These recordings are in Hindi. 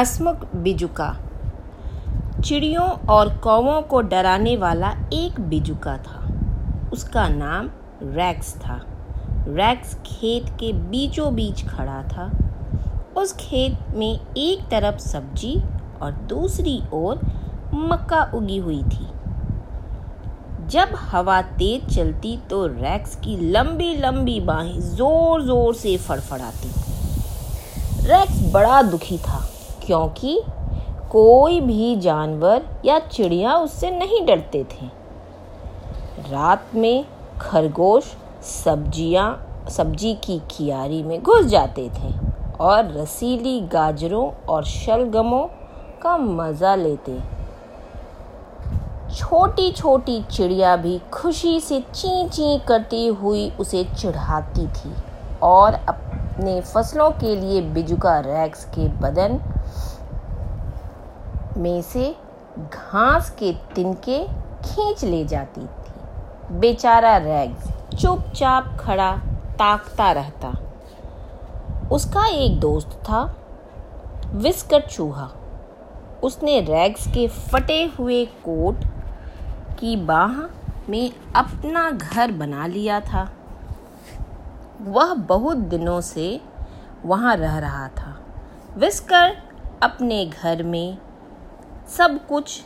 हसमुख बिजुका। चिड़ियों और कौवों को डराने वाला एक बिजुका था। उसका नाम रैक्स था। रैक्स खेत के बीचों बीच खड़ा था। उस खेत में एक तरफ़ सब्ज़ी और दूसरी ओर मक्का उगी हुई थी। जब हवा तेज चलती तो रैक्स की लंबी लंबी बाहें ज़ोर ज़ोर से फड़फड़ाती। रैक्स बड़ा दुखी था। क्योंकि कोई भी जानवर या चिड़िया उससे नहीं डरते थे। रात में खरगोश सब्ज़ियाँ, सब्ज़ी की कियारी में घुस जाते थे और रसीली गाजरों और शलगमों का मज़ा लेते। छोटी छोटी चिड़िया भी खुशी से ची ची करती हुई उसे चिढ़ाती थी और अपने फ़सलों के लिए बिजुका रैक्स के बदन में से घास के तिनके खींच ले जाती थी। बेचारा रैग्स चुपचाप खड़ा ताकता रहता। उसका एक दोस्त था विस्कर चूहा। उसने रैग्स के फटे हुए कोट की बाह में अपना घर बना लिया था। वह बहुत दिनों से वहाँ रह रहा था। विस्कर अपने घर में सब कुछ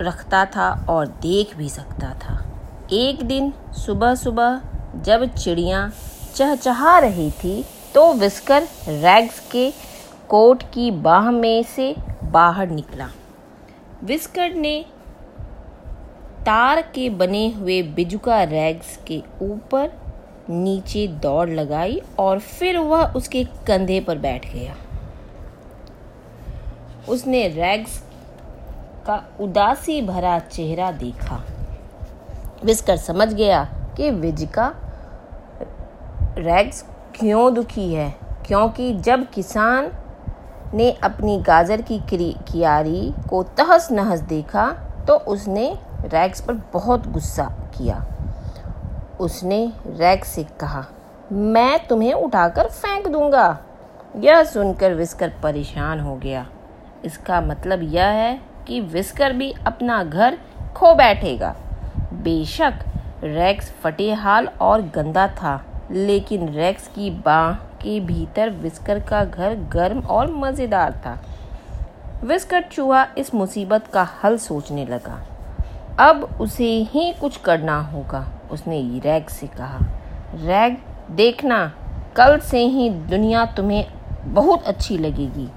रखता था और देख भी सकता था। एक दिन सुबह सुबह जब चिड़िया चहचहा रही थी तो विस्कर रैग्स के कोट की बाह में से बाहर निकला। विस्कर ने तार के बने हुए बिजुका रैग्स के ऊपर नीचे दौड़ लगाई और फिर वह उसके कंधे पर बैठ गया। उसने रैग्स का उदासी भरा चेहरा देखा। विस्कर समझ गया कि विजिका रैग्स क्यों दुखी है, क्योंकि जब किसान ने अपनी गाजर की कियारी को तहस नहस देखा तो उसने रैग्स पर बहुत गुस्सा किया। उसने रैग्स से कहा, मैं तुम्हें उठाकर फेंक दूँगा। यह सुनकर विस्कर परेशान हो गया। इसका मतलब यह है कि विस्कर भी अपना घर खो बैठेगा। बेशक रैक्स फटेहाल और गंदा था, लेकिन रैक्स की बाह के भीतर विस्कर का घर गर्म और मज़ेदार था। विस्कर चूहा इस मुसीबत का हल सोचने लगा। अब उसे ही कुछ करना होगा, उसने रैग से कहा। रैग, देखना, कल से ही दुनिया तुम्हें बहुत अच्छी लगेगी।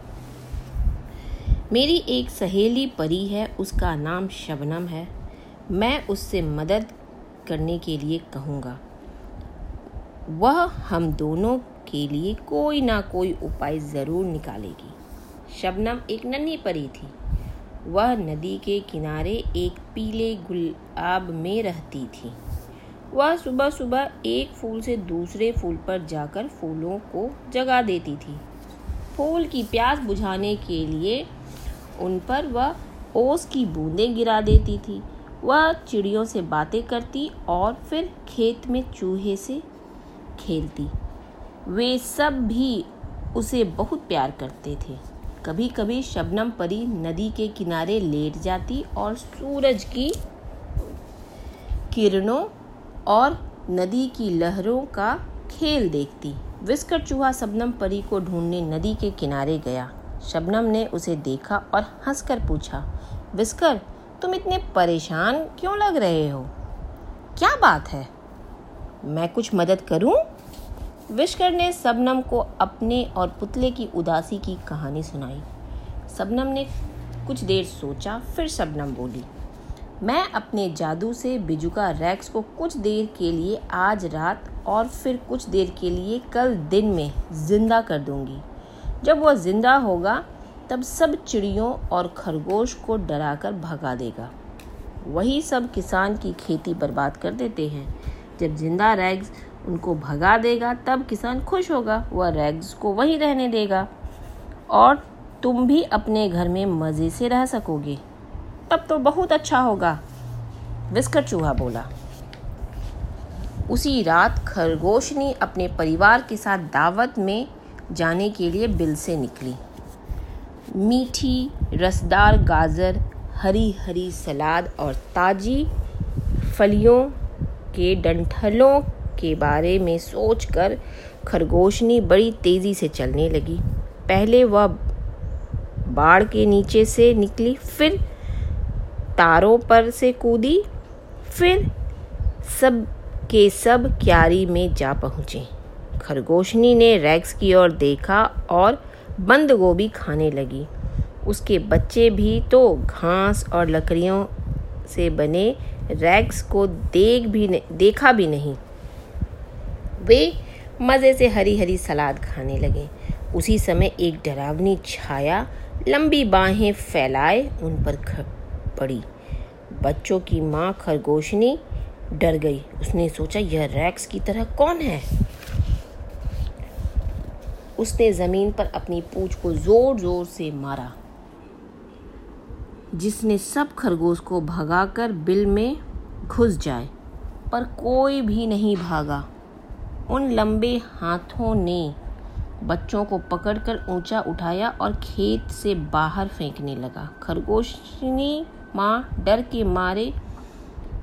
मेरी एक सहेली परी है, उसका नाम शबनम है। मैं उससे मदद करने के लिए कहूँगा। वह हम दोनों के लिए कोई ना कोई उपाय ज़रूर निकालेगी। शबनम एक नन्ही परी थी। वह नदी के किनारे एक पीले गुलाब में रहती थी। वह सुबह सुबह एक फूल से दूसरे फूल पर जाकर फूलों को जगा देती थी। फूल की प्यास बुझाने के लिए उन पर वह ओस की बूंदें गिरा देती थी। वह चिड़ियों से बातें करती और फिर खेत में चूहे से खेलती। वे सब भी उसे बहुत प्यार करते थे। कभी कभी शबनम परी नदी के किनारे लेट जाती और सूरज की किरणों और नदी की लहरों का खेल देखती। विस्कर चूहा शबनम परी को ढूँढने नदी के किनारे गया। शबनम ने उसे देखा और हंसकर पूछा, विस्कर, तुम इतने परेशान क्यों लग रहे हो? क्या बात है? मैं कुछ मदद करूँ? विस्कर ने सबनम को अपने और पुतले की उदासी की कहानी सुनाई। सबनम ने कुछ देर सोचा, फिर शबनम बोली, मैं अपने जादू से बिजुका रैक्स को कुछ देर के लिए आज रात और फिर कुछ देर के लिए कल दिन में ज़िंदा कर दूँगी। जब वह ज़िंदा होगा, तब सब चिड़ियों और खरगोश को डराकर भगा देगा। वही सब किसान की खेती बर्बाद कर देते हैं। जब ज़िंदा रैग्स उनको भगा देगा, तब किसान खुश होगा। वह रैग्स को वहीं रहने देगा। और तुम भी अपने घर में मज़े से रह सकोगे। तब तो बहुत अच्छा होगा। विस्कर चूहा बोला। उसी रात खरगोश ने अपने परिवार के साथ दावत में जाने के लिए बिल से निकली। मीठी, रसदार गाजर, हरी हरी सलाद और ताज़ी फलियों के डंठलों के बारे में सोचकर खरगोशनी बड़ी तेज़ी से चलने लगी। पहले वह बाड़ के नीचे से निकली, फिर तारों पर से कूदी, फिर सब के सब क्यारी में जा पहुँचे। खरगोशनी ने रैक्स की ओर देखा और बंद गोभी खाने लगी। उसके बच्चे भी तो घास और लकड़ियों से बने रैक्स को देख भी देखा भी नहीं। वे मज़े से हरी हरी सलाद खाने लगे। उसी समय एक डरावनी छाया लंबी बाहें फैलाए उन पर पड़ी। बच्चों की माँ खरगोशनी डर गई। उसने सोचा, यह रैक्स की तरह कौन है? उसने ज़मीन पर अपनी पूछ को ज़ोर ज़ोर से मारा, जिसने सब खरगोश को भगाकर बिल में घुस जाए, पर कोई भी नहीं भागा। उन लंबे हाथों ने बच्चों को पकड़कर ऊँचा उठाया और खेत से बाहर फेंकने लगा। खरगोशनी माँ डर के मारे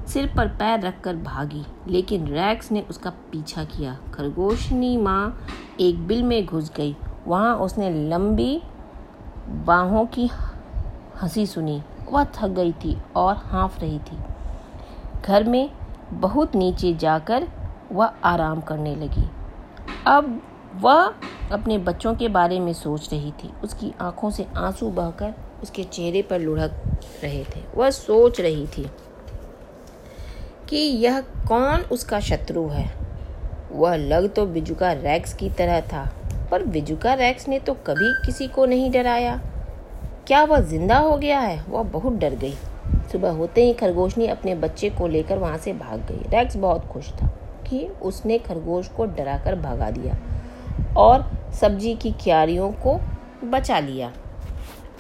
सिर पर पैर रखकर भागी, लेकिन रैक्स ने उसका पीछा किया। खरगोशनी माँ एक बिल में घुस गई। वहाँ उसने लंबी बाहों की हँसी सुनी। वह थक गई थी और हाँफ रही थी। घर में बहुत नीचे जाकर वह आराम करने लगी। अब वह अपने बच्चों के बारे में सोच रही थी। उसकी आँखों से आँसू बहकर उसके चेहरे पर लुढ़क रहे थे। वह सोच रही थी कि यह कौन उसका शत्रु है? वह लग तो बिजुका रैक्स की तरह था, पर बिजुका रैक्स ने तो कभी किसी को नहीं डराया। क्या वह ज़िंदा हो गया है? वह बहुत डर गई। सुबह होते ही खरगोशनी अपने बच्चे को लेकर वहाँ से भाग गई। रैक्स बहुत खुश था कि उसने खरगोश को डराकर भगा दिया और सब्ज़ी की क्यारियों को बचा लिया।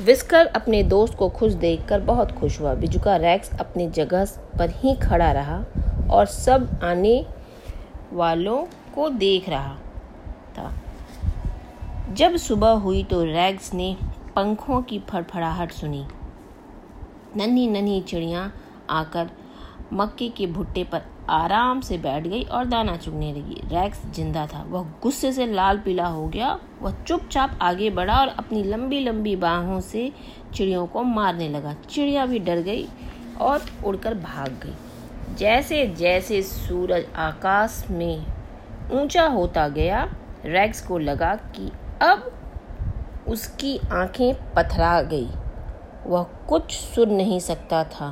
विस्कर अपने दोस्त को खुश देखकर बहुत खुश हुआ। बिजुका रैक्स अपनी जगह पर ही खड़ा रहा और सब आने वालों को देख रहा था। जब सुबह हुई तो रैक्स ने पंखों की फड़फड़ाहट सुनी। नन्ही नन्ही चिड़िया आकर मक्के के भुट्टे पर आराम से बैठ गई और दाना चुगने लगी। रैक्स ज़िंदा था। वह गुस्से से लाल पीला हो गया। वह चुपचाप आगे बढ़ा और अपनी लंबी लंबी बाहों से चिड़ियों को मारने लगा। चिड़िया भी डर गई और उड़कर भाग गई। जैसे जैसे सूरज आकाश में ऊँचा होता गया, रैक्स को लगा कि अब उसकी आँखें पथरा गई। वह कुछ सुन नहीं सकता था।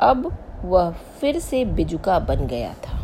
अब वह फिर से बिजुका बन गया था।